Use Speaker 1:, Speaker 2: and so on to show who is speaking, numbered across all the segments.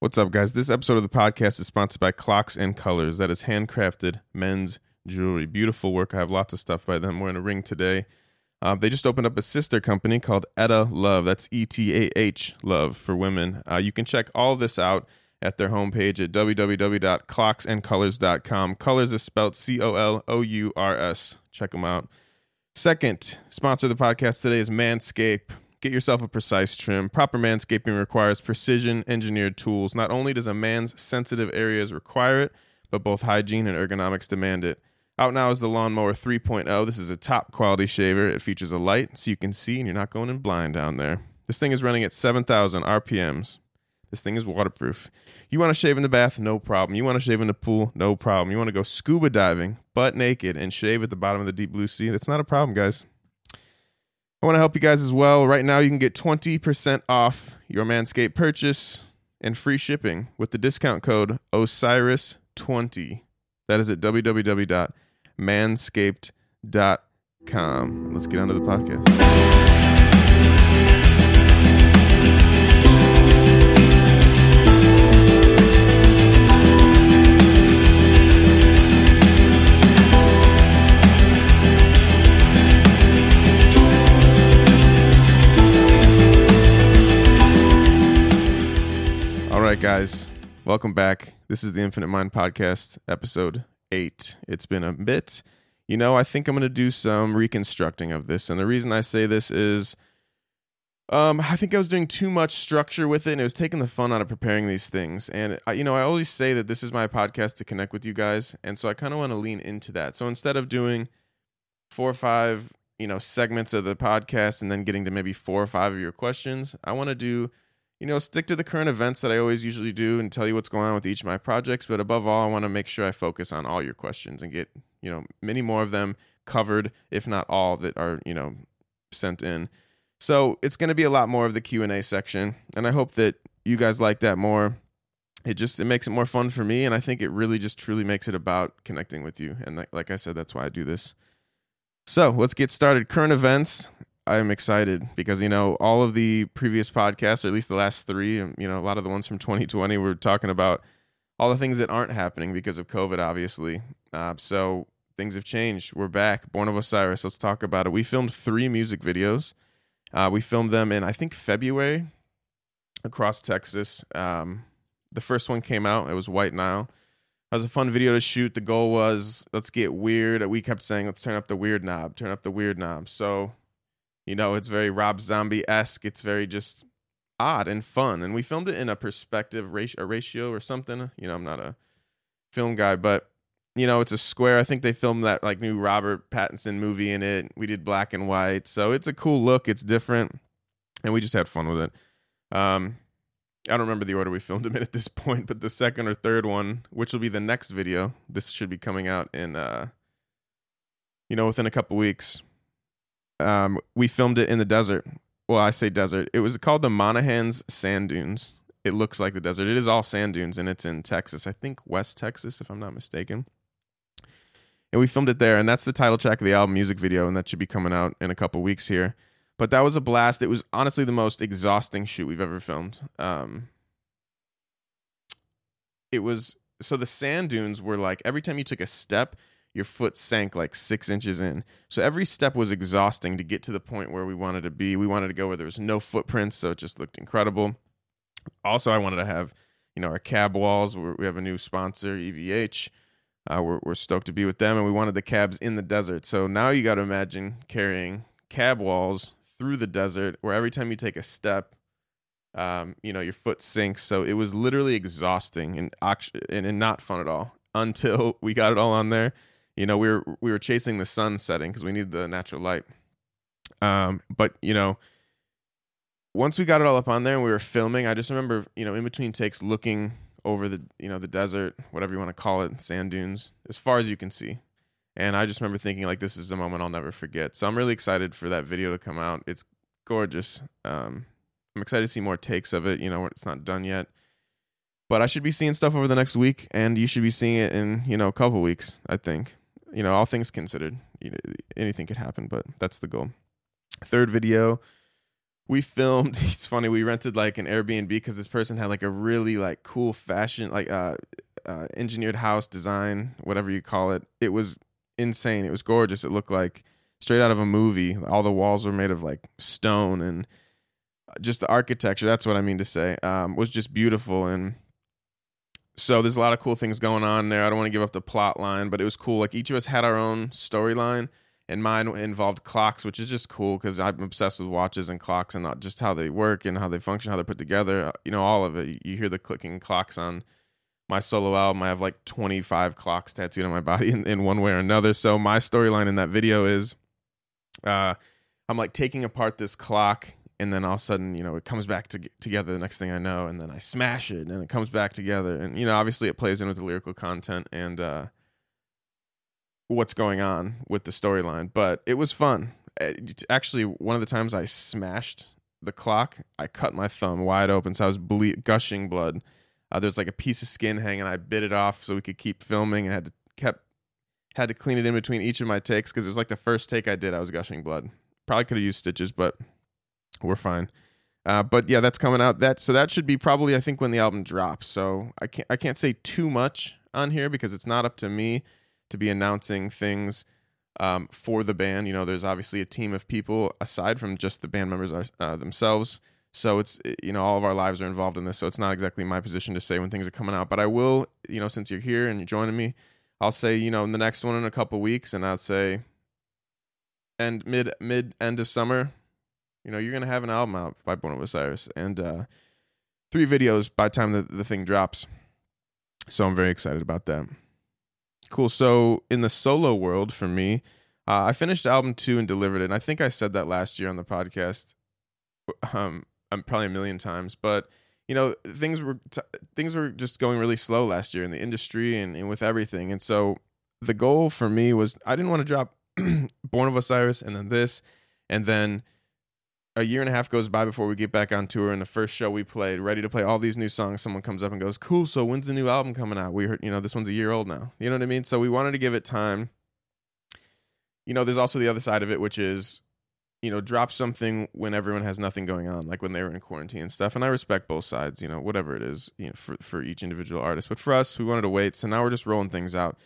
Speaker 1: What's up, guys? This episode of the podcast is sponsored by Clocks and Colours. That is handcrafted men's jewelry. Beautiful work. I have lots of stuff by them. I'm wearing a ring today. Uh, they just opened up a sister company called Etah Love. That's E T A H Love for women. Uh, you can check all this out at their homepage at www.clocksandcolors.com. Colors is spelled C O L O U R S. Check them out. Second sponsor of the podcast today is Manscaped. Get yourself a precise trim. Proper manscaping requires precision engineered tools. Not only does a man's sensitive areas require it, but both hygiene and ergonomics demand it. Out now is the Lawnmower 3.0. This is a top quality shaver. It features a light so you can see and you're not going in blind down there. This thing is running at 7,000 RPMs. This thing is waterproof. You want to shave in the bath? No problem. You want to shave in the pool? No problem. You want to go scuba diving, butt naked, and shave at the bottom of the deep blue sea? That's not a problem, guys. I want to help you guys as well. Right now, you can get 20% off your Manscaped purchase and free shipping with the discount code OSIRIS20. That is at www.manscaped.com. Let's get on to the podcast. Right, guys, welcome back. This is the Infinite Mind Podcast, episode eight. It's been a bit. You know, I think I'm going to do some reconstructing of this. And the reason I say this is um, I think I was doing too much structure with it and it was taking the fun out of preparing these things. And, I, you know, I always say that this is my podcast to connect with you guys. And so I kind of want to lean into that. So instead of doing four or five, you know, segments of the podcast and then getting to maybe four or five of your questions, I want to do you know, stick to the current events that I always usually do and tell you what's going on with each of my projects. But above all, I want to make sure I focus on all your questions and get, you know, many more of them covered, if not all that are, you know, sent in. So it's going to be a lot more of the Q and A section, and I hope that you guys like that more. It just it makes it more fun for me, and I think it really just truly makes it about connecting with you. And like, like I said, that's why I do this. So let's get started. Current events. I'm excited because you know all of the previous podcasts, or at least the last three, um, you know, a lot of the ones from 2020, were talking about all the things that aren't happening because of COVID, obviously. Uh, so things have changed. We're back. Born of Osiris. Let's talk about it. We filmed three music videos. Uh, we filmed them in I think February across Texas. Um, the first one came out. It was White Nile. It was a fun video to shoot. The goal was let's get weird. We kept saying let's turn up the weird knob, turn up the weird knob. So you know, it's very Rob Zombie esque. It's very just odd and fun. And we filmed it in a perspective ratio, a ratio or something. You know, I'm not a film guy, but you know, it's a square. I think they filmed that like new Robert Pattinson movie in it. We did black and white, so it's a cool look. It's different, and we just had fun with it. Um, I don't remember the order we filmed them in at this point, but the second or third one, which will be the next video, this should be coming out in, uh, you know, within a couple weeks um, we filmed it in the desert. Well, I say desert. It was called the Monahans Sand Dunes. It looks like the desert. It is all sand dunes, and it's in Texas. I think West Texas, if I'm not mistaken. And we filmed it there, and that's the title track of the album music video, and that should be coming out in a couple weeks here. But that was a blast. It was honestly the most exhausting shoot we've ever filmed. Um, it was so the sand dunes were like every time you took a step, your foot sank like six inches in. So every step was exhausting to get to the point where we wanted to be. We wanted to go where there was no footprints, so it just looked incredible. Also, I wanted to have, you know, our cab walls. We have a new sponsor, EVH. Uh, we're, we're stoked to be with them, and we wanted the cabs in the desert. So now you got to imagine carrying cab walls through the desert, where every time you take a step, um, you know, your foot sinks. So it was literally exhausting and, and, and not fun at all until we got it all on there you know we were we were chasing the sun setting because we needed the natural light. Um but you know once we got it all up on there and we were filming i just remember you know in between takes looking over the you know the desert whatever you want to call it sand dunes as far as you can see. And i just remember thinking like this is a moment i'll never forget. So i'm really excited for that video to come out. It's gorgeous. Um i'm excited to see more takes of it you know it's not done yet. But i should be seeing stuff over the next week and you should be seeing it in you know a couple weeks i think you know, all things considered, you know, anything could happen, but that's the goal. Third video, we filmed. It's funny. We rented like an Airbnb because this person had like a really like cool fashion, like uh, uh, engineered house design, whatever you call it. It was insane. It was gorgeous. It looked like straight out of a movie. All the walls were made of like stone and just the architecture. That's what I mean to say. Um, was just beautiful and so there's a lot of cool things going on there. I don't want to give up the plot line, but it was cool. Like each of us had our own storyline, and mine involved clocks, which is just cool because I'm obsessed with watches and clocks and not just how they work and how they function, how they're put together. Uh, you know, all of it. You hear the clicking clocks on my solo album. I have like 25 clocks tattooed on my body in, in one way or another. So my storyline in that video is, uh, I'm like taking apart this clock and then all of a sudden, you know, it comes back to, together the next thing I know, and then I smash it, and it comes back together, and you know, obviously, it plays in with the lyrical content and uh, what's going on with the storyline. But it was fun. It, actually, one of the times I smashed the clock, I cut my thumb wide open, so I was ble- gushing blood. Uh, there's like a piece of skin hanging. I bit it off so we could keep filming, and had to kept had to clean it in between each of my takes because it was like the first take I did, I was gushing blood. Probably could have used stitches, but we're fine. Uh, but yeah, that's coming out. That so that should be probably I think when the album drops. So I can't I can't say too much on here because it's not up to me to be announcing things um, for the band. You know, there's obviously a team of people aside from just the band members uh, themselves. So it's you know all of our lives are involved in this. So it's not exactly my position to say when things are coming out. But I will you know since you're here and you're joining me, I'll say you know in the next one in a couple weeks, and I'll say end mid mid end of summer you know, you're gonna have an album out by Born of Osiris and uh, three videos by the time the, the thing drops. So I'm very excited about that. Cool. So in the solo world for me, uh, I finished album two and delivered it. And I think I said that last year on the podcast. Um, I'm probably a million times, but you know things were t- things were just going really slow last year in the industry and, and with everything. And so the goal for me was I didn't want to drop Born of Osiris and then this and then a year and a half goes by before we get back on tour and the first show we played ready to play all these new songs someone comes up and goes cool so when's the new album coming out? We heard you know this one's a year old now. You know what i mean? So we wanted to give it time. You know there's also the other side of it which is you know drop something when everyone has nothing going on like when they were in quarantine and stuff and i respect both sides you know whatever it is you know for, for each individual artist. But for us we wanted to wait so now we're just rolling things out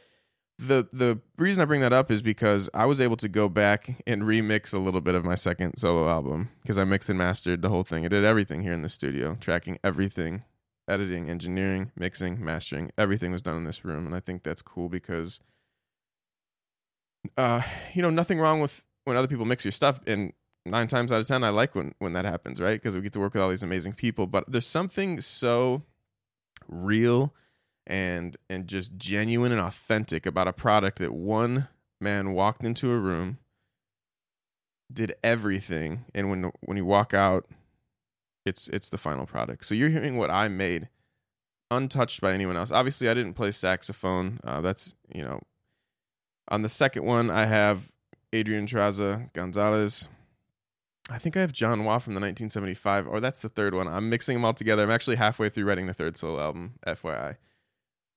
Speaker 1: the the reason I bring that up is because I was able to go back and remix a little bit of my second solo album because I mixed and mastered the whole thing. I did everything here in the studio, tracking everything, editing, engineering, mixing, mastering. Everything was done in this room, and I think that's cool because, uh, you know, nothing wrong with when other people mix your stuff. And nine times out of ten, I like when when that happens, right? Because we get to work with all these amazing people. But there's something so real and and just genuine and authentic about a product that one man walked into a room did everything and when when you walk out it's it's the final product. So you're hearing what i made untouched by anyone else. Obviously i didn't play saxophone uh, that's you know on the second one i have adrian traza gonzalez. I think i have john waugh from the 1975 or that's the third one. I'm mixing them all together. I'm actually halfway through writing the third solo album fyi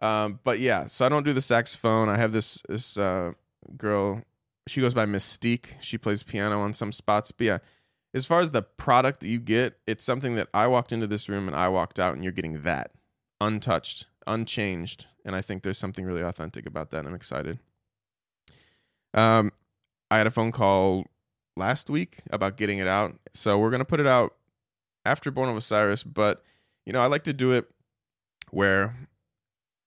Speaker 1: um, but yeah, so I don't do the saxophone. I have this this uh, girl. She goes by Mystique. She plays piano on some spots. But yeah, as far as the product that you get, it's something that I walked into this room and I walked out, and you're getting that untouched, unchanged. And I think there's something really authentic about that. I'm excited. Um, I had a phone call last week about getting it out, so we're gonna put it out after Born of Osiris. But you know, I like to do it where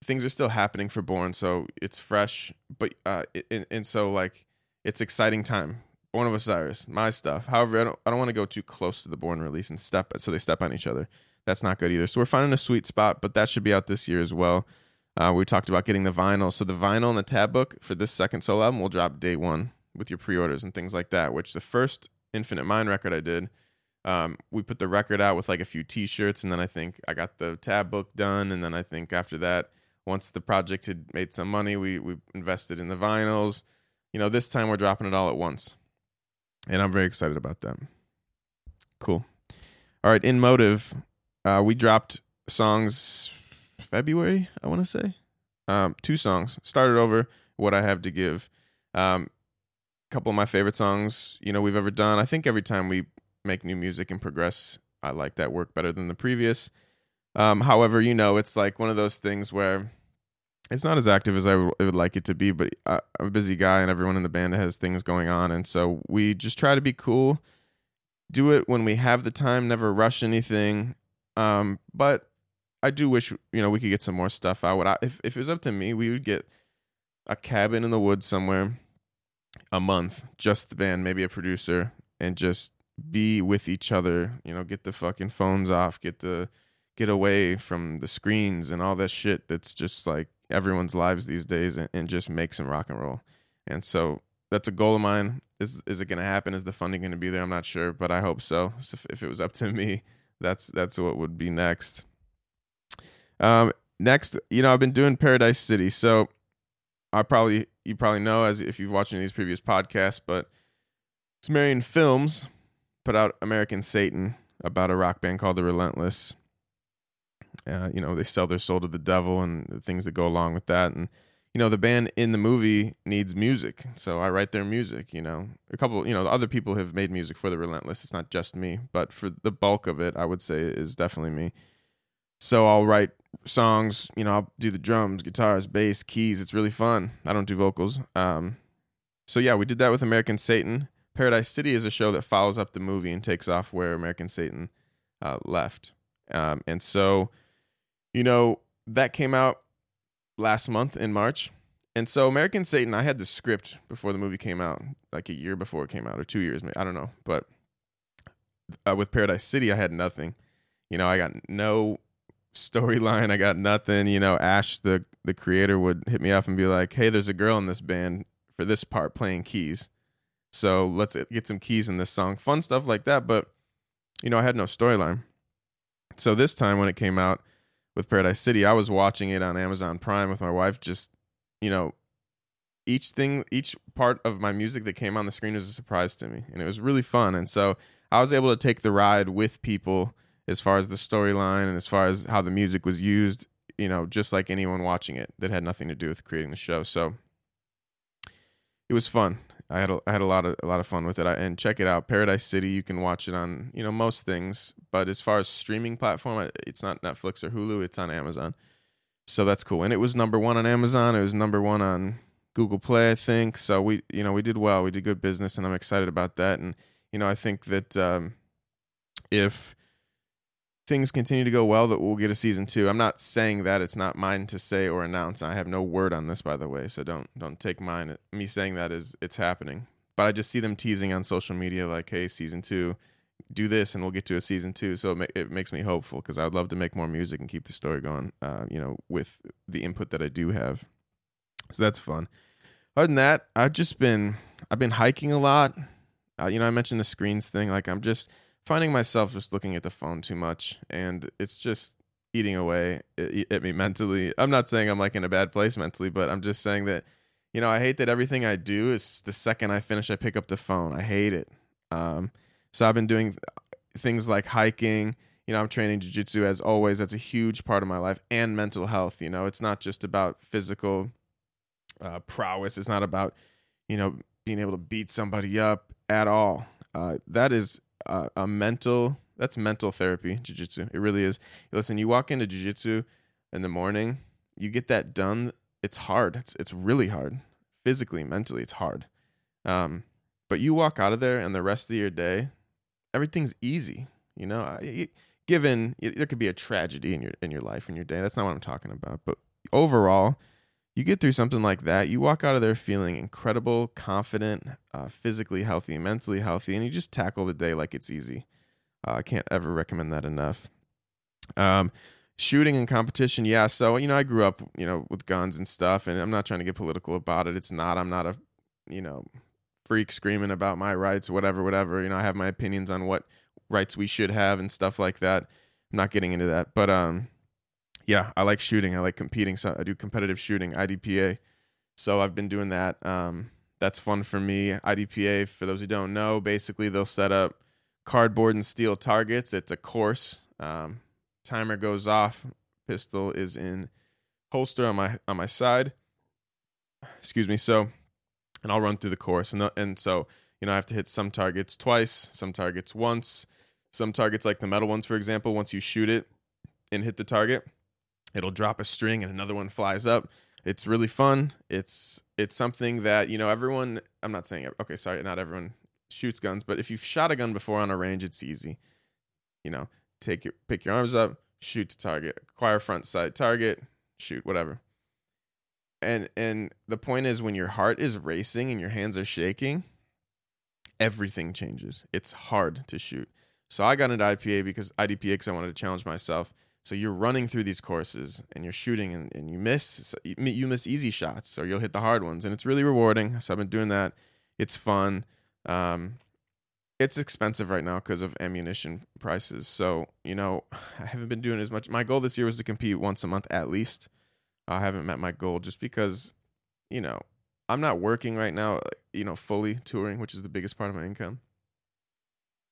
Speaker 1: things are still happening for Born, so it's fresh. But uh, and, and so like it's exciting time. Born of Osiris, my stuff. However, I don't I don't want to go too close to the Born release and step so they step on each other. That's not good either. So we're finding a sweet spot, but that should be out this year as well. Uh, we talked about getting the vinyl. So the vinyl and the tab book for this second solo album will drop day one with your pre-orders and things like that. Which the first Infinite Mind record I did, um, we put the record out with like a few T-shirts, and then I think I got the tab book done, and then I think after that once the project had made some money, we we invested in the vinyls. You know, this time we're dropping it all at once, and I'm very excited about that. Cool. All right, in motive, uh, we dropped songs February. I want to say um, two songs. Started over. What I have to give. Um, couple of my favorite songs you know we've ever done. I think every time we make new music and progress. I like that work better than the previous. Um, however, you know, it's like one of those things where it's not as active as I would like it to be, but I, I'm a busy guy and everyone in the band has things going on. And so we just try to be cool, do it when we have the time, never rush anything. Um, but I do wish, you know, we could get some more stuff out. I, if, if it was up to me, we would get a cabin in the woods somewhere a month, just the band, maybe a producer, and just be with each other, you know, get the fucking phones off, get the, get away from the screens and all that shit that's just like everyone's lives these days and, and just make some rock and roll. And so that's a goal of mine. Is is it going to happen? Is the funding going to be there? I'm not sure, but I hope so. so if, if, it was up to me, that's that's what would be next. Um, next, you know, I've been doing Paradise City, so I probably you probably know as if you've watched any of these previous podcasts, but Sumerian Films put out American Satan about a rock band called The Relentless. Uh, you know, they sell their soul to the devil and the things that go along with that. And, you know, the band in the movie needs music. So I write their music, you know. A couple, you know, other people have made music for The Relentless. It's not just me, but for the bulk of it, I would say is definitely me. So I'll write songs, you know, I'll do the drums, guitars, bass, keys. It's really fun. I don't do vocals. Um, so yeah, we did that with American Satan. Paradise City is a show that follows up the movie and takes off where American Satan uh, left. Um, and so you know, that came out last month in March. And so American Satan, I had the script before the movie came out, like a year before it came out, or two years, maybe, I don't know. But uh, with Paradise City, I had nothing. You know, I got no storyline. I got nothing. You know, Ash, the the creator, would hit me up and be like, "Hey, there's a girl in this band for this part playing keys, so let's get some keys in this song." Fun stuff like that. But you know, I had no storyline. So this time when it came out, with Paradise City, I was watching it on Amazon Prime with my wife. Just you know, each thing, each part of my music that came on the screen was a surprise to me, and it was really fun. And so I was able to take the ride with people as far as the storyline and as far as how the music was used. You know, just like anyone watching it that had nothing to do with creating the show. So it was fun. I had a, I had a lot of a lot of fun with it. I, and check it out, Paradise City. You can watch it on you know most things, but as far as streaming platform, it's not Netflix or Hulu. It's on Amazon, so that's cool. And it was number one on Amazon. It was number one on Google Play, I think. So we you know we did well. We did good business, and I'm excited about that. And you know I think that um, if things continue to go well that we'll get a season two. I'm not saying that it's not mine to say or announce. I have no word on this by the way, so don't don't take mine me saying that is it's happening. But I just see them teasing on social media like, "Hey, season 2, do this and we'll get to a season 2." So it, ma- it makes me hopeful cuz I would love to make more music and keep the story going uh, you know, with the input that I do have. So that's fun. Other than that, I've just been I've been hiking a lot. Uh, you know, I mentioned the screens thing like I'm just finding myself just looking at the phone too much and it's just eating away at me mentally. I'm not saying I'm like in a bad place mentally, but I'm just saying that you know, I hate that everything I do is the second I finish I pick up the phone. I hate it. Um, so I've been doing things like hiking, you know, I'm training jiu-jitsu as always. That's a huge part of my life and mental health, you know. It's not just about physical uh, prowess. It's not about, you know, being able to beat somebody up at all. Uh, that is uh, a mental that's mental therapy jiu-jitsu it really is. Listen you walk into jiu-jitsu in the morning you get that done it's hard. It's, it's really hard. Physically mentally it's hard. Um, but you walk out of there and the rest of your day everything's easy you know? Given there could be a tragedy in your in your life in your day. That's not what i'm talking about. But overall you get through something like that, you walk out of there feeling incredible, confident, uh, physically healthy, mentally healthy, and you just tackle the day like it's easy. Uh, I can't ever recommend that enough. Um, shooting and competition, yeah. So you know, I grew up, you know, with guns and stuff, and I'm not trying to get political about it. It's not. I'm not a, you know, freak screaming about my rights, whatever, whatever. You know, I have my opinions on what rights we should have and stuff like that. I'm not getting into that, but um, yeah, I like shooting. I like competing. So I do competitive shooting, IDPA. So I've been doing that. Um, that's fun for me. IDPA, for those who don't know, basically they'll set up cardboard and steel targets. It's a course. Um, timer goes off. Pistol is in holster on my on my side. Excuse me. So, and I'll run through the course, and the, and so You know, I have to hit some targets twice, some targets once, some targets like the metal ones, for example. Once you shoot it and hit the target, it'll drop a string and another one flies up. It's really fun. It's it's something that you know everyone. I'm not saying okay, sorry, not everyone shoots guns, but if you've shot a gun before on a range, it's easy. You know, take your pick your arms up, shoot to target, acquire front sight target, shoot, whatever. And and the point is when your heart is racing and your hands are shaking, everything changes. It's hard to shoot. So I got into IPA because IDPA because I wanted to challenge myself. So you're running through these courses and you're shooting and, and you miss you miss easy shots or you'll hit the hard ones and it's really rewarding. So I've been doing that. It's fun. Um, it's expensive right now because of ammunition prices. So, you know, I haven't been doing as much. My goal this year was to compete once a month at least. I haven't met my goal just because, you know, I'm not working right now, you know, fully touring, which is the biggest part of my income.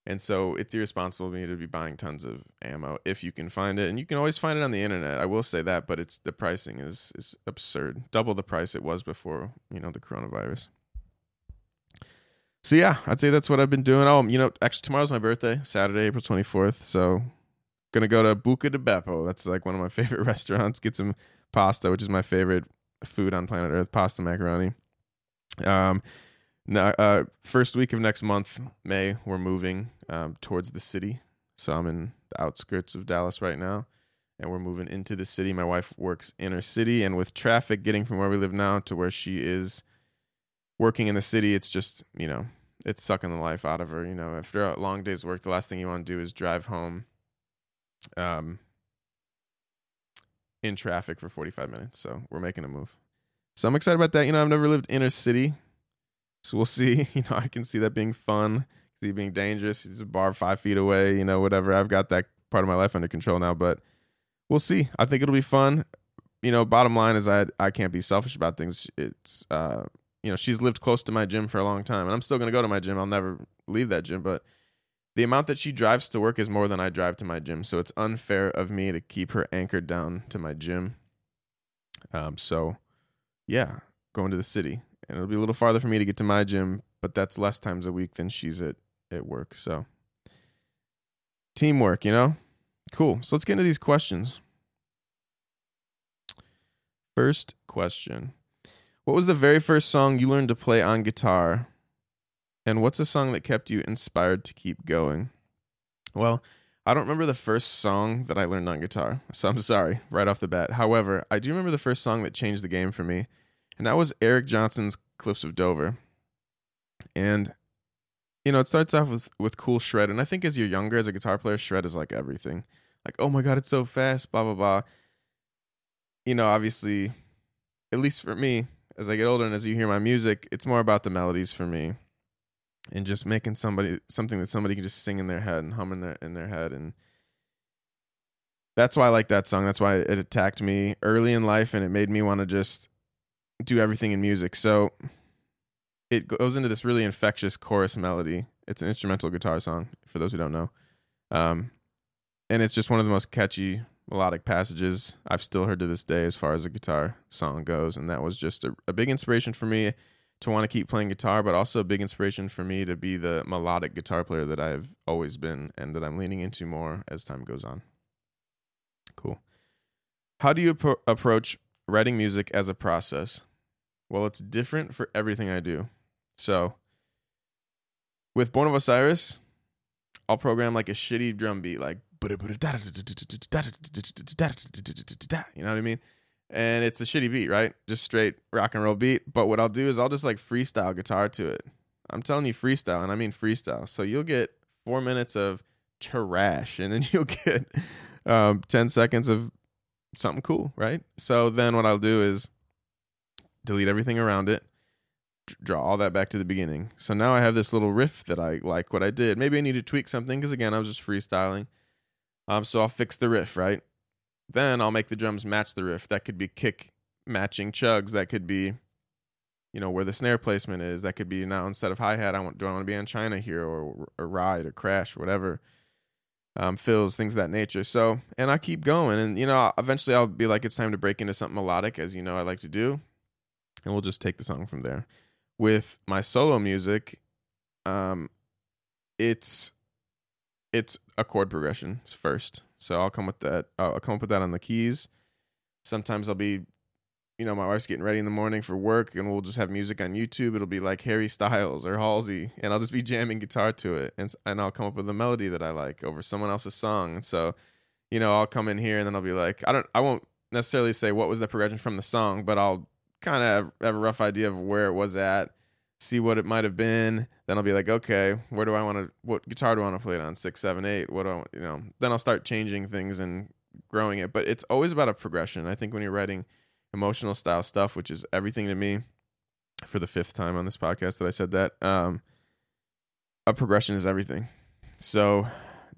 Speaker 1: And so it's irresponsible of me to be buying tons of ammo if you can find it. And you can always find it on the internet. I will say that, but it's the pricing is is absurd. Double the price it was before, you know, the coronavirus. So yeah, I'd say that's what I've been doing. Oh, you know, actually tomorrow's my birthday, Saturday, April 24th. So gonna go to Buca di Beppo. That's like one of my favorite restaurants. Get some pasta, which is my favorite food on planet Earth, pasta macaroni. Um, now, uh, first week of next month, May, we're moving um, towards the city. So I'm in the outskirts of Dallas right now, and we're moving into the city. My wife works inner city, and with traffic getting from where we live now to where she is working in the city, it's just you know it's sucking the life out of her. You know, after a long day's work, the last thing you want to do is drive home, um, in traffic for 45 minutes. So we're making a move. So I'm excited about that. You know, I've never lived inner city, so we'll see. You know, I can see that being fun, see being dangerous. There's a bar five feet away. You know, whatever. I've got that part of my life under control now, but we'll see. I think it'll be fun. You know, bottom line is I I can't be selfish about things. It's uh you know, she's lived close to my gym for a long time, and I'm still to go to my gym. I'll never leave that gym, but the amount that she drives to work is more than I drive to my gym. So it's unfair of me to keep her anchored down to my gym. Um, so yeah, going to the city, and it'll be a little farther for me to get to my gym, but that's less times a week than she's at at work. So teamwork, you know, cool. So let's get into these questions. First question. What was the very first song you learned to play on guitar? And what's a song that kept you inspired to keep going? Well, I don't remember the first song that I learned on guitar, so I'm sorry right off the bat. However, I do remember the first song that changed the game for me, and that was Eric Johnson's Cliffs of Dover. And you know, it starts off with with cool shred, and I think as you're younger as a guitar player, shred is like everything. Like, oh my god, it's so fast, blah blah blah. You know, obviously, at least for me, as I get older and as you hear my music, it's more about the melodies for me, and just making somebody something that somebody can just sing in their head and hum in their in their head, and that's why I like that song. That's why it attacked me early in life, and it made me want to just do everything in music. So it goes into this really infectious chorus melody. It's an instrumental guitar song for those who don't know, um, and it's just one of the most catchy melodic passages I've still heard to this day as far as a guitar song goes. And that was just a, a big inspiration for me to want to keep playing guitar, but also a big inspiration for me to be the melodic guitar player that I've always been and that I'm leaning into more as time goes on. Cool. How do you pro- approach writing music as a process? Well, it's different for everything I do. So, with Born of Osiris, I'll program like a shitty drum beat, like you know what I mean? And it's a shitty beat, right? Just straight rock and roll beat. But what I'll do is I'll just like freestyle guitar to it. I'm telling you freestyle, and I mean freestyle. So you'll get four minutes of trash, and then you'll get um, 10 seconds of something cool, right? So then what I'll do is delete everything around it, draw all that back to the beginning. So now I have this little riff that I like what I did. Maybe I need to tweak something because again, I was just freestyling. Um, so I'll fix the riff, right? Then I'll make the drums match the riff. That could be kick matching chugs. That could be, you know, where the snare placement is. That could be now instead of hi hat, I want do I want to be on China here or a ride or crash or whatever. Um, fills things of that nature. So, and I keep going, and you know, eventually I'll be like, it's time to break into something melodic, as you know I like to do, and we'll just take the song from there. With my solo music, um, it's it's a chord progression first. So I'll come with that. I'll come up with that on the keys. Sometimes I'll be, you know, my wife's getting ready in the morning for work, and we'll just have music on YouTube. It'll be like Harry Styles or Halsey, and I'll just be jamming guitar to it, and and I'll come up with a melody that I like over someone else's song. And so, you know, I'll come in here, and then I'll be like, I don't, I won't necessarily say what was the progression from the song, but I'll kind of have, a rough idea of where it was at see what it might have been. Then I'll be like, okay, where do I want to? What guitar do I want to play it on? Six, seven, eight. What do I? You know? Then I'll start changing things and growing it. But it's always about a progression. I think when you're writing emotional style stuff, which is everything to me, for the fifth time on this podcast that I said that, um, a progression is everything. So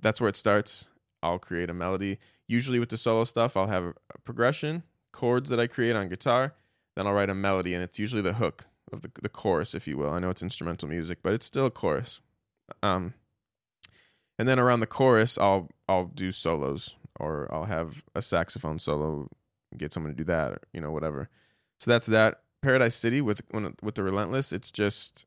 Speaker 1: that's where it starts. I'll create a melody. Usually with the solo stuff, I'll have a progression, chords that I create on guitar. Then I'll write a melody, and it's usually the hook of the the chorus, if you will. I know it's instrumental music, but it's still a chorus. Um, and then around the chorus, I'll I'll do solos, or I'll have a saxophone solo, get someone to do that, or you know whatever. So that's that. Paradise City with with the Relentless, it's just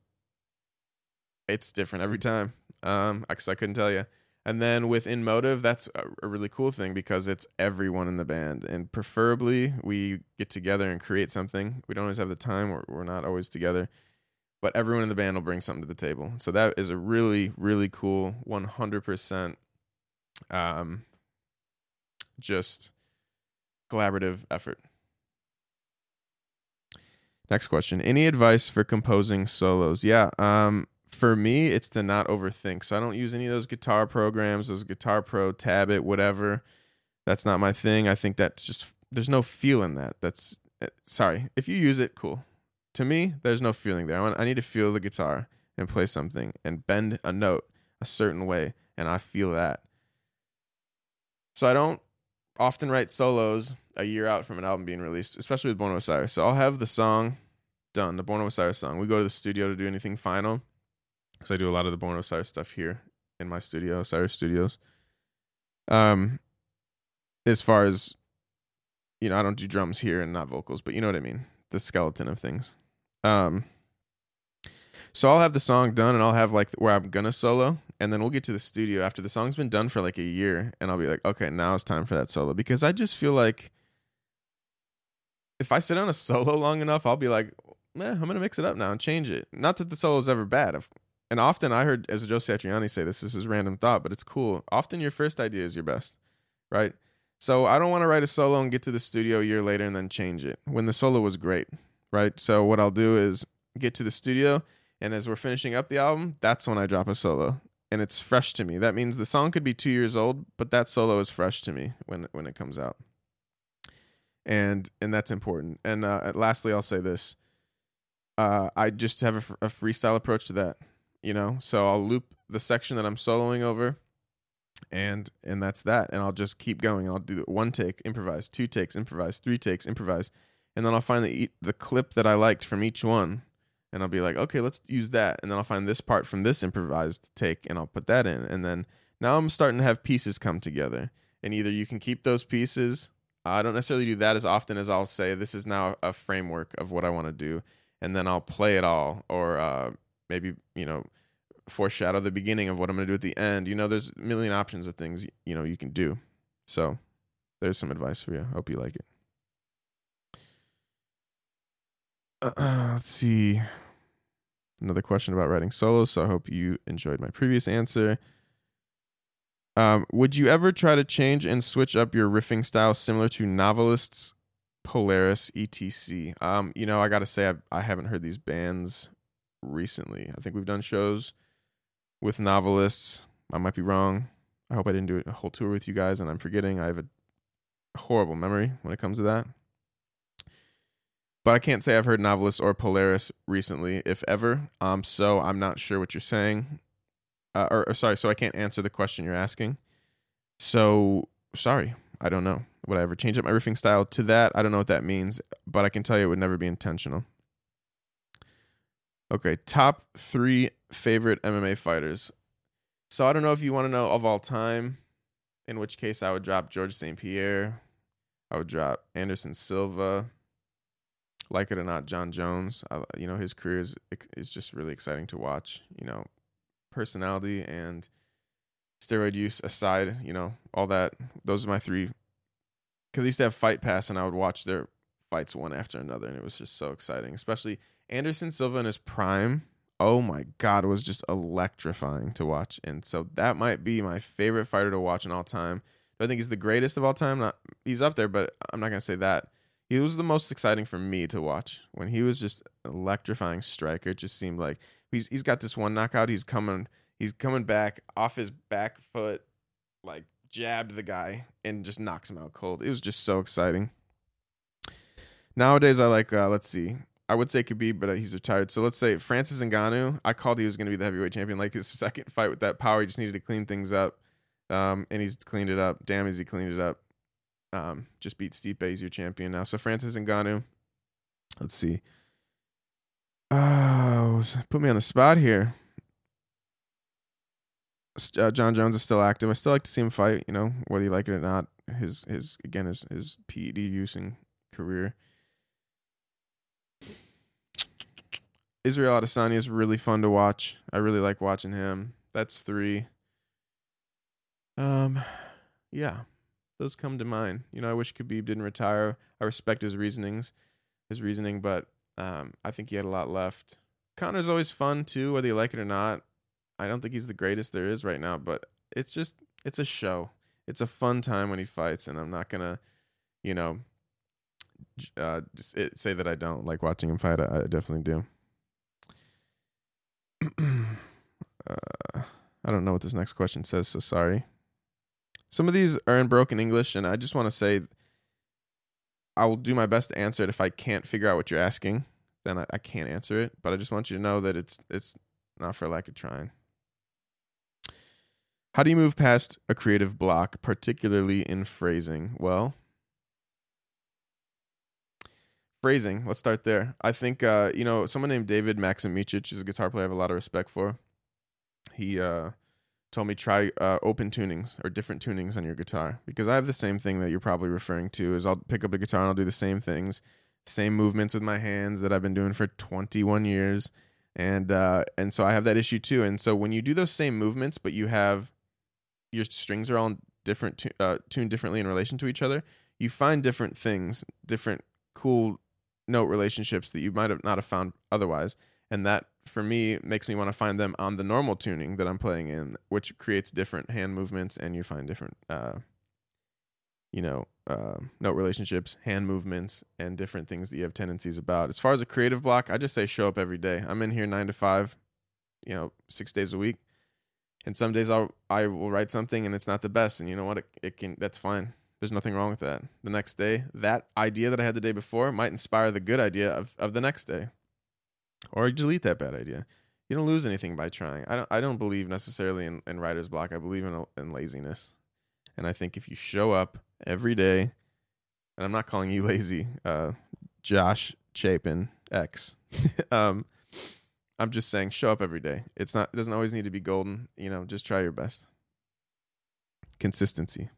Speaker 1: it's different every time. Um, I, I couldn't tell you. And then with In Motive, that's a, really cool thing because it's everyone in the band. And preferably, we get together and create something. We don't always have the time, or we're not always together, but everyone in the band will bring something to the table. So that is a really, really cool 100% um, just collaborative effort. Next question. Any advice for composing solos? Yeah. Um, for me, it's to not overthink. So I don't use any of those guitar programs, those Guitar Pro, Tabit, whatever. That's not my thing. I think that's just there's no feel in that. That's eh, sorry. If you use it, cool. To me, there's no feeling there. I, want, I need to feel the guitar and play something and bend a note a certain way, and I feel that. So I don't often write solos a year out from an album being released, especially with Born of Osiris. So I'll have the song done, the Born of Osiris song. We go to the studio to do anything final because I do a lot of the Born Osiris stuff here in my studio, Osiris Studios. Um, as far as you know, I don't do drums here and not vocals, but you know what I mean, the skeleton of things. Um, so I'll have the song done, and I'll have like where I'm gonna solo, and then we'll get to the studio after the song's been done for like a year, and I'll be like, okay, now it's time for that solo because I just feel like if I sit on a solo long enough, I'll be like, eh, I'm gonna mix it up now and change it. Not that the solo is ever bad, and often I heard as Joe Satriani say this, this is random thought, but it's cool. Often your first idea is your best, right? So I don't want to write a solo and get to the studio a year later and then change it when the solo was great, right? So what I'll do is get to the studio, and as we're finishing up the album, that's when I drop a solo, and it's fresh to me. That means the song could be two years old, but that solo is fresh to me when when it comes out, and and that's important. And uh, lastly, I'll say this: uh, I just have a, a freestyle approach to that you know? So i'll loop the section that i'm soloing over and and that's that and i'll just keep going. I'll do one take improvise two takes improvise three takes improvise and then i'll find the the clip that i liked from each one and i'll be like okay let's use that and then i'll find this part from this improvised take and i'll put that in and then now i'm starting to have pieces come together and either you can keep those pieces i don't necessarily do that as often as i'll say this is now a framework of what i want to do and then i'll play it all or uh, maybe you know foreshadow the beginning of what I'm going to do at the end. You know, there's a million options of things you know you can do. So there's some advice for you. I hope you like it. Uh, let's see. Another question about writing solos. So I hope you enjoyed my previous answer. Um, would you ever try to change and switch up your riffing style similar to novelists, Polaris, etc.? Um, you know, I got to say, I, I haven't heard these bands recently. I think we've done shows with novelists. I might be wrong. I hope I didn't do a whole tour with you guys and I'm forgetting. I have a horrible memory when it comes to that. But I can't say I've heard novelists or Polaris recently, if ever. Um, so I'm not sure what you're saying. Uh, or, or sorry, so I can't answer the question you're asking. So sorry, I don't know. Would I ever change up my riffing style to that? I don't know what that means, but I can tell you it would never be intentional. Okay, top three favorite MMA fighters. So I don't know if you want to know of all time, in which case I would drop Georges St-Pierre. I would drop Anderson Silva. Like it or not, Jon Jones. I, you know his career is is just really exciting to watch. You know, personality and steroid use aside, you know, all that. Those are my three. Because I used to have Fight Pass, and I would watch their fights one after another, and it was just so exciting. Especially Anderson Silva in his prime. Oh my God, was just electrifying to watch. And so that might be my favorite fighter to watch in all time. I think he's the greatest of all time? Not he's up there, but I'm not gonna say that. He was the most exciting for me to watch when he was just electrifying striker. It just seemed like he's he's got this one knockout. He's coming he's coming back off his back foot, like jabbed the guy and just knocks him out cold. It was just so exciting. Nowadays, I like. Uh, let's see. I would say Khabib, but he's retired. So let's say Francis Ngannou. I called he was going to be the heavyweight champion. Like his second fight with that power, he just needed to clean things up, um, and he's cleaned it up. Damn, has he cleaned it up? Um, just beat Stipe. He's your champion now. So Francis Ngannou. Let's see. Oh, put me on the spot here. Uh, Jon Jones is still active. I still like to see him fight. You know, whether you like it or not. His his again his his PED using career. Israel Adesanya is really fun to watch. I really like watching him. That's three. Um, yeah, those come to mind. You know, I wish Khabib didn't retire. I respect his reasonings, his reasoning, but um, I think he had a lot left. Conor's always fun too, whether you like it or not. I don't think he's the greatest there is right now, but it's just it's a show. It's a fun time when he fights, and I'm not gonna, you know, uh, just say that I don't like watching him fight. I, I definitely do. Uh, I don't know what this next question says, so sorry. Some of these are in broken English, and I just want to say I will do my best to answer it. If I can't figure out what you're asking, then I, I can't answer it. But I just want you to know that it's it's not for lack of trying. How do you move past a creative block, particularly in phrasing? Well, phrasing. Let's start there. I think uh, you know someone named David Maxim Micic is a guitar player I have a lot of respect for. He uh, told me try uh, open tunings or different tunings on your guitar because I have the same thing that you're probably referring to. Is I'll pick up a guitar and I'll do the same things, same movements with my hands that I've been doing for 21 years, and uh, and so I have that issue too. And so when you do those same movements, but you have your strings are all different, uh, tuned differently in relation to each other, you find different things, different cool note relationships that you might have not have found otherwise. And that for me makes me want to find them on the normal tuning that I'm playing in, which creates different hand movements and you find different uh, you know, uh, note relationships, hand movements, and different things that you have tendencies about. As far as a creative block, I just say show up every day. I'm in here nine to five, you know, six days a week, and some days I'll I will write something and it's not the best, and you know what? It, it can that's fine. There's nothing wrong with that. The next day, that idea that I had the day before might inspire the good idea of, of the next day. Or delete that bad idea. You don't lose anything by trying. I don't I don't believe necessarily in, in writer's block. I believe in in laziness. And I think if you show up every day, and I'm not calling you lazy, uh, Josh Chapin X. um, I'm just saying show up every day. It's not it doesn't always need to be golden, you know, just try your best. Consistency.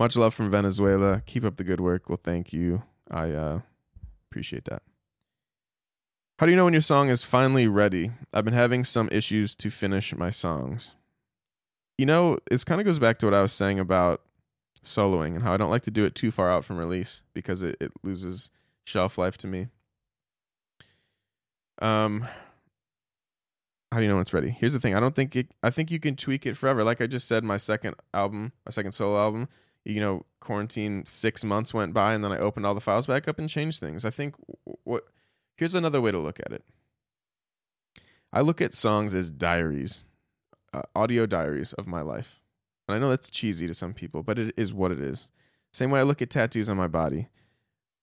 Speaker 1: Much love from Venezuela. Keep up the good work. Well, thank you. I uh, appreciate that. How do you know when your song is finally ready? I've been having some issues to finish my songs. You know, this kind of goes back to what I was saying about soloing and how I don't like to do it too far out from release because it, it loses shelf life to me. Um, how do you know when it's ready? Here's the thing. I don't think it, I think you can tweak it forever. Like I just said, my second album, my second solo album, you know, quarantine six months went by and then I opened all the files back up and changed things. I think what here's another way to look at it. I look at songs as diaries, uh, audio diaries of my life. And I know that's cheesy to some people, but it is what it is. Same way I look at tattoos on my body.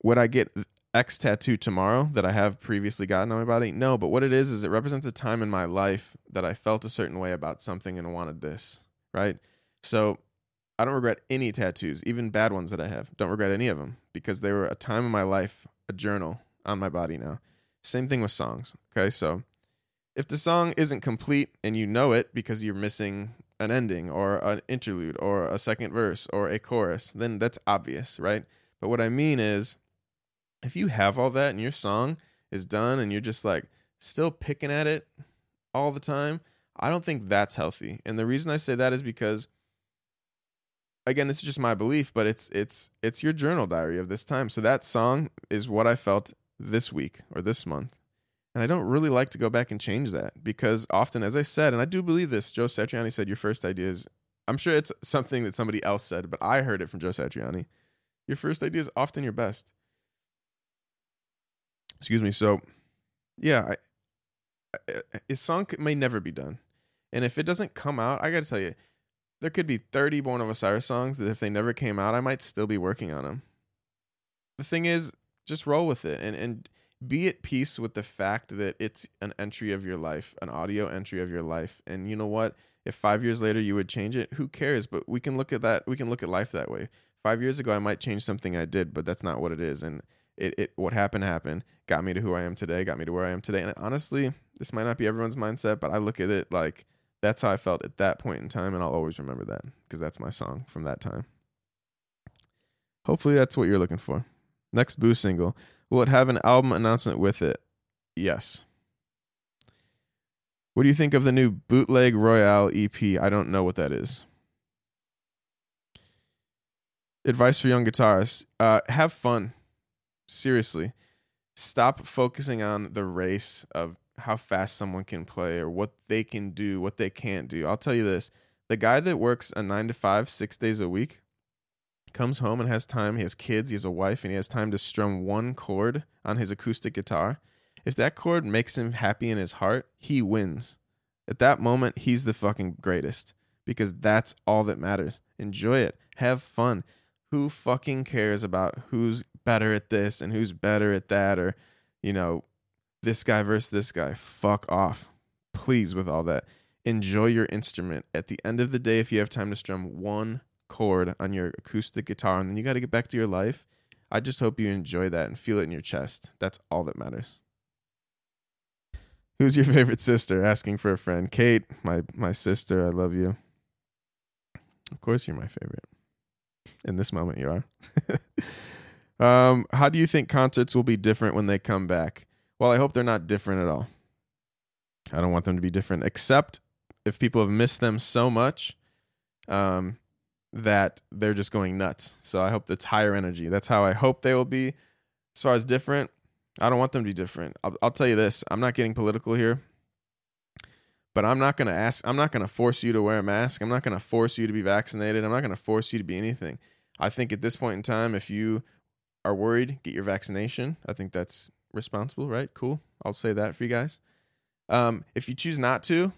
Speaker 1: Would I get X tattoo tomorrow that I have previously gotten on my body? No, but what it is is it represents a time in my life that I felt a certain way about something and wanted this, right? So I don't regret any tattoos, even bad ones that I have. Don't regret any of them because they were a time in my life, a journal on my body now. Same thing with songs. Okay, so if the song isn't complete and you know it because you're missing an ending or an interlude or a second verse or a chorus, then that's obvious, right? But what I mean is if you have all that and your song is done and you're just like still picking at it all the time, I don't think that's healthy. And the reason I say that is because again, this is just my belief, but it's it's it's your journal diary of this time. So that song is what I felt this week or this month. And I don't really like to go back and change that because often, as I said, and I do believe this, Joe Satriani said your first idea is I'm sure it's something that somebody else said, but I heard it from Joe Satriani. Your first idea is often your best. Excuse me. So, yeah, I, a song may never be done. And if it doesn't come out, I got to tell you, there could be 30 Born of Osiris songs that if they never came out, I might still be working on them. The thing is, just roll with it and, and be at peace with the fact that it's an entry of your life, an audio entry of your life. And you know what? If five years later you would change it, who cares? But we can look at that. We can look at life that way. Five years ago, I might change something I did, but that's not what it is. And it, it what happened happened, got me to who I am today, got me to where I am today. And honestly, this might not be everyone's mindset, but I look at it like that's how I felt at that point in time, and I'll always remember that because that's my song from that time. Hopefully, that's what you're looking for. Next Boo single. Will it have an album announcement with it? Yes. What do you think of the new Bootleg Royale EP? I don't know what that is. Advice for young guitarists uh, have fun. Seriously. Stop focusing on the race of how fast someone can play or what they can do, what they can't do. I'll tell you this the guy that works a nine to five, six days a week, comes home and has time. He has kids, he has a wife, and he has time to strum one chord on his acoustic guitar. If that chord makes him happy in his heart, he wins. At that moment, he's the fucking greatest because that's all that matters. Enjoy it, have fun. Who fucking cares about who's better at this and who's better at that or, you know, this guy versus this guy. Fuck off. Please, with all that. Enjoy your instrument. At the end of the day, if you have time to strum one chord on your acoustic guitar and then you got to get back to your life, I just hope you enjoy that and feel it in your chest. That's all that matters. Who's your favorite sister? Asking for a friend. Kate, my my sister, I love you. Of course you're my favorite. In this moment you are. um, how do you think concerts will be different when they come back? Well, I hope they're not different at all. I don't want them to be different, except if people have missed them so much um, that they're just going nuts. So I hope it's higher energy. That's how I hope they will be. As far as different, I don't want them to be different. I'll, I'll tell you this I'm not getting political here, but I'm not going to ask, I'm not going to force you to wear a mask. I'm not going to force you to be vaccinated. I'm not going to force you to be anything. I think at this point in time, if you are worried, get your vaccination. I think that's responsible, right? Cool. I'll say that for you guys. Um, if you choose not to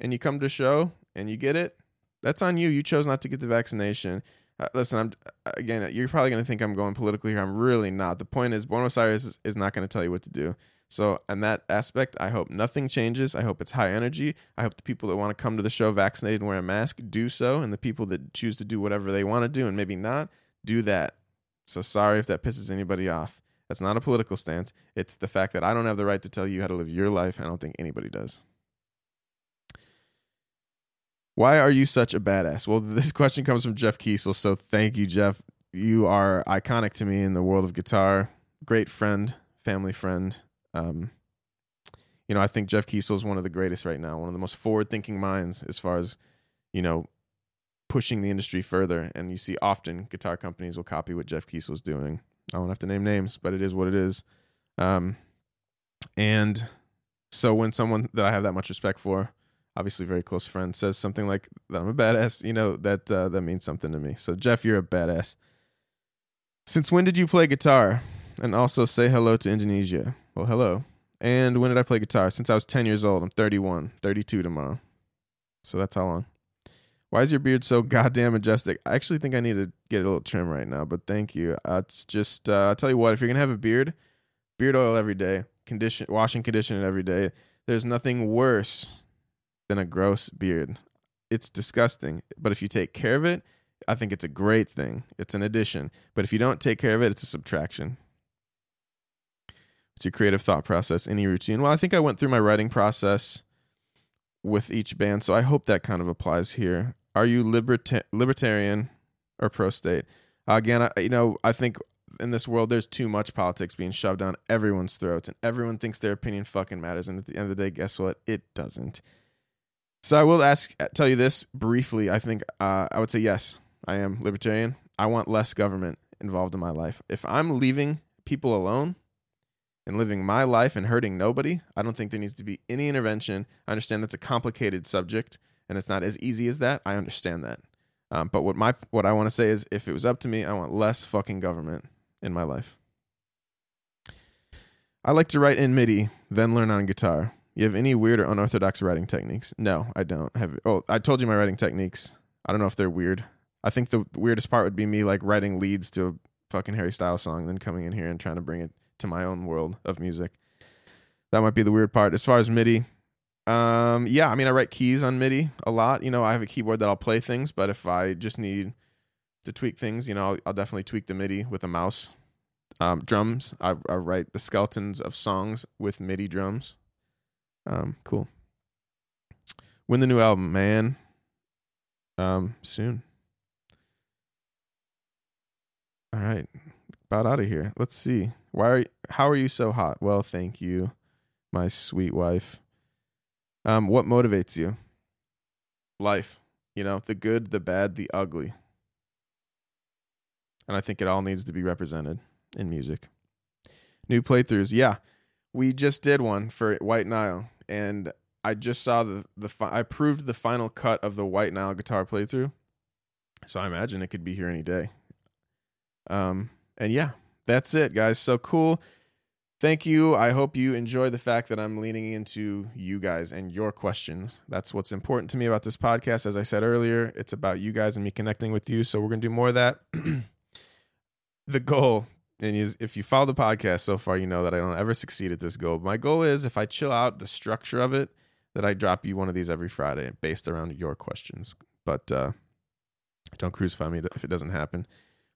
Speaker 1: and you come to show and you get it, that's on you. You chose not to get the vaccination. Uh, listen, I'm uh, again. You're probably going to think I'm going politically here. I'm really not. The point is, Born of Osiris is, is not going to tell you what to do. So, in that aspect, I hope nothing changes. I hope it's high energy. I hope the people that want to come to the show vaccinated and wear a mask do so, and the people that choose to do whatever they want to do and maybe not do that. So, sorry if that pisses anybody off. That's not a political stance. It's the fact that I don't have the right to tell you how to live your life. I don't think anybody does. Why are you such a badass? Well, this question comes from Jeff Kiesel. So thank you, Jeff. You are iconic to me in the world of guitar. Great friend, family friend. Um, you know, I think Jeff Kiesel is one of the greatest right now, one of the most forward thinking minds as far as, you know, pushing the industry further. And you see often guitar companies will copy what Jeff Kiesel is doing. I don't have to name names, but it is what it is. Um, and so when someone that I have that much respect for, obviously very close friend, says something like I'm a badass, you know, that uh, that means something to me. So Jeff, you're a badass. Since when did you play guitar? And also say hello to Indonesia. Well, hello. And when did I play guitar? Since I was 10 years old. I'm 31, 32 tomorrow. So that's how long. Why is your beard so goddamn majestic? I actually think I need to get a little trim right now, but thank you. Uh, it's just, uh, I'll tell you what, if you're to have a beard, beard oil every day, condition, wash and condition it every day. There's nothing worse than a gross beard. It's disgusting, but if you take care of it, I think it's a great thing. It's an addition. But if you don't take care of it, it's a subtraction. What's your creative thought process? Any routine? Well, I think I went through my writing process with each band, so I hope that kind of applies here. Are you liberta- libertarian or pro state? Uh, again, I, you know, I think in this world there's too much politics being shoved down everyone's throats, and everyone thinks their opinion fucking matters. And at the end of the day, guess what? It doesn't. So I will ask, tell you this briefly. I think uh, I would say yes. I am libertarian. I want less government involved in my life. If I'm leaving people alone and living my life and hurting nobody, I don't think there needs to be any intervention. I understand that's a complicated subject and it's not as easy as that. I understand that. Um, but what my what I want to say is, if it was up to me, I want less fucking government in my life. I like to write in MIDI, then learn on guitar. You have any weird or unorthodox writing techniques? No, I don't have. Oh, I told you my writing techniques. I don't know if they're weird. I think the weirdest part would be me like writing leads to a fucking Harry Styles song, then coming in here and trying to bring it to my own world of music. That might be the weird part. As far as MIDI, um, yeah, I mean, I write keys on MIDI a lot. You know, I have a keyboard that I'll play things, but if I just need to tweak things, you know, I'll, I'll definitely tweak the MIDI with a mouse. Um, drums, I, I write the skeletons of songs with MIDI drums. Um, cool. When the new album, man. Um, soon. All right, about out of here. Let's see. Why are you, how are you so hot? Well, thank you, my sweet wife. Um, what motivates you? Life. You know, the good, the bad, the ugly. And I think it all needs to be represented in music. New playthroughs. Yeah. We just did one for White Nile and I just saw the the fi- I proved the final cut of the White Nile guitar playthrough. So I imagine it could be here any day. Um and yeah, that's it guys. So cool. Thank you. I hope you enjoy the fact that I'm leaning into you guys and your questions. That's what's important to me about this podcast. As I said earlier, it's about you guys and me connecting with you. So we're going to do more of that. the goal, and if you follow the podcast so far, you know that I don't ever succeed at this goal. My goal is if I chill out the structure of it, that I drop you one of these every Friday based around your questions. But uh, don't crucify me if it doesn't happen.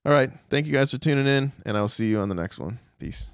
Speaker 1: All right. Thank you guys for tuning in, and I'll see you on the next one. Peace.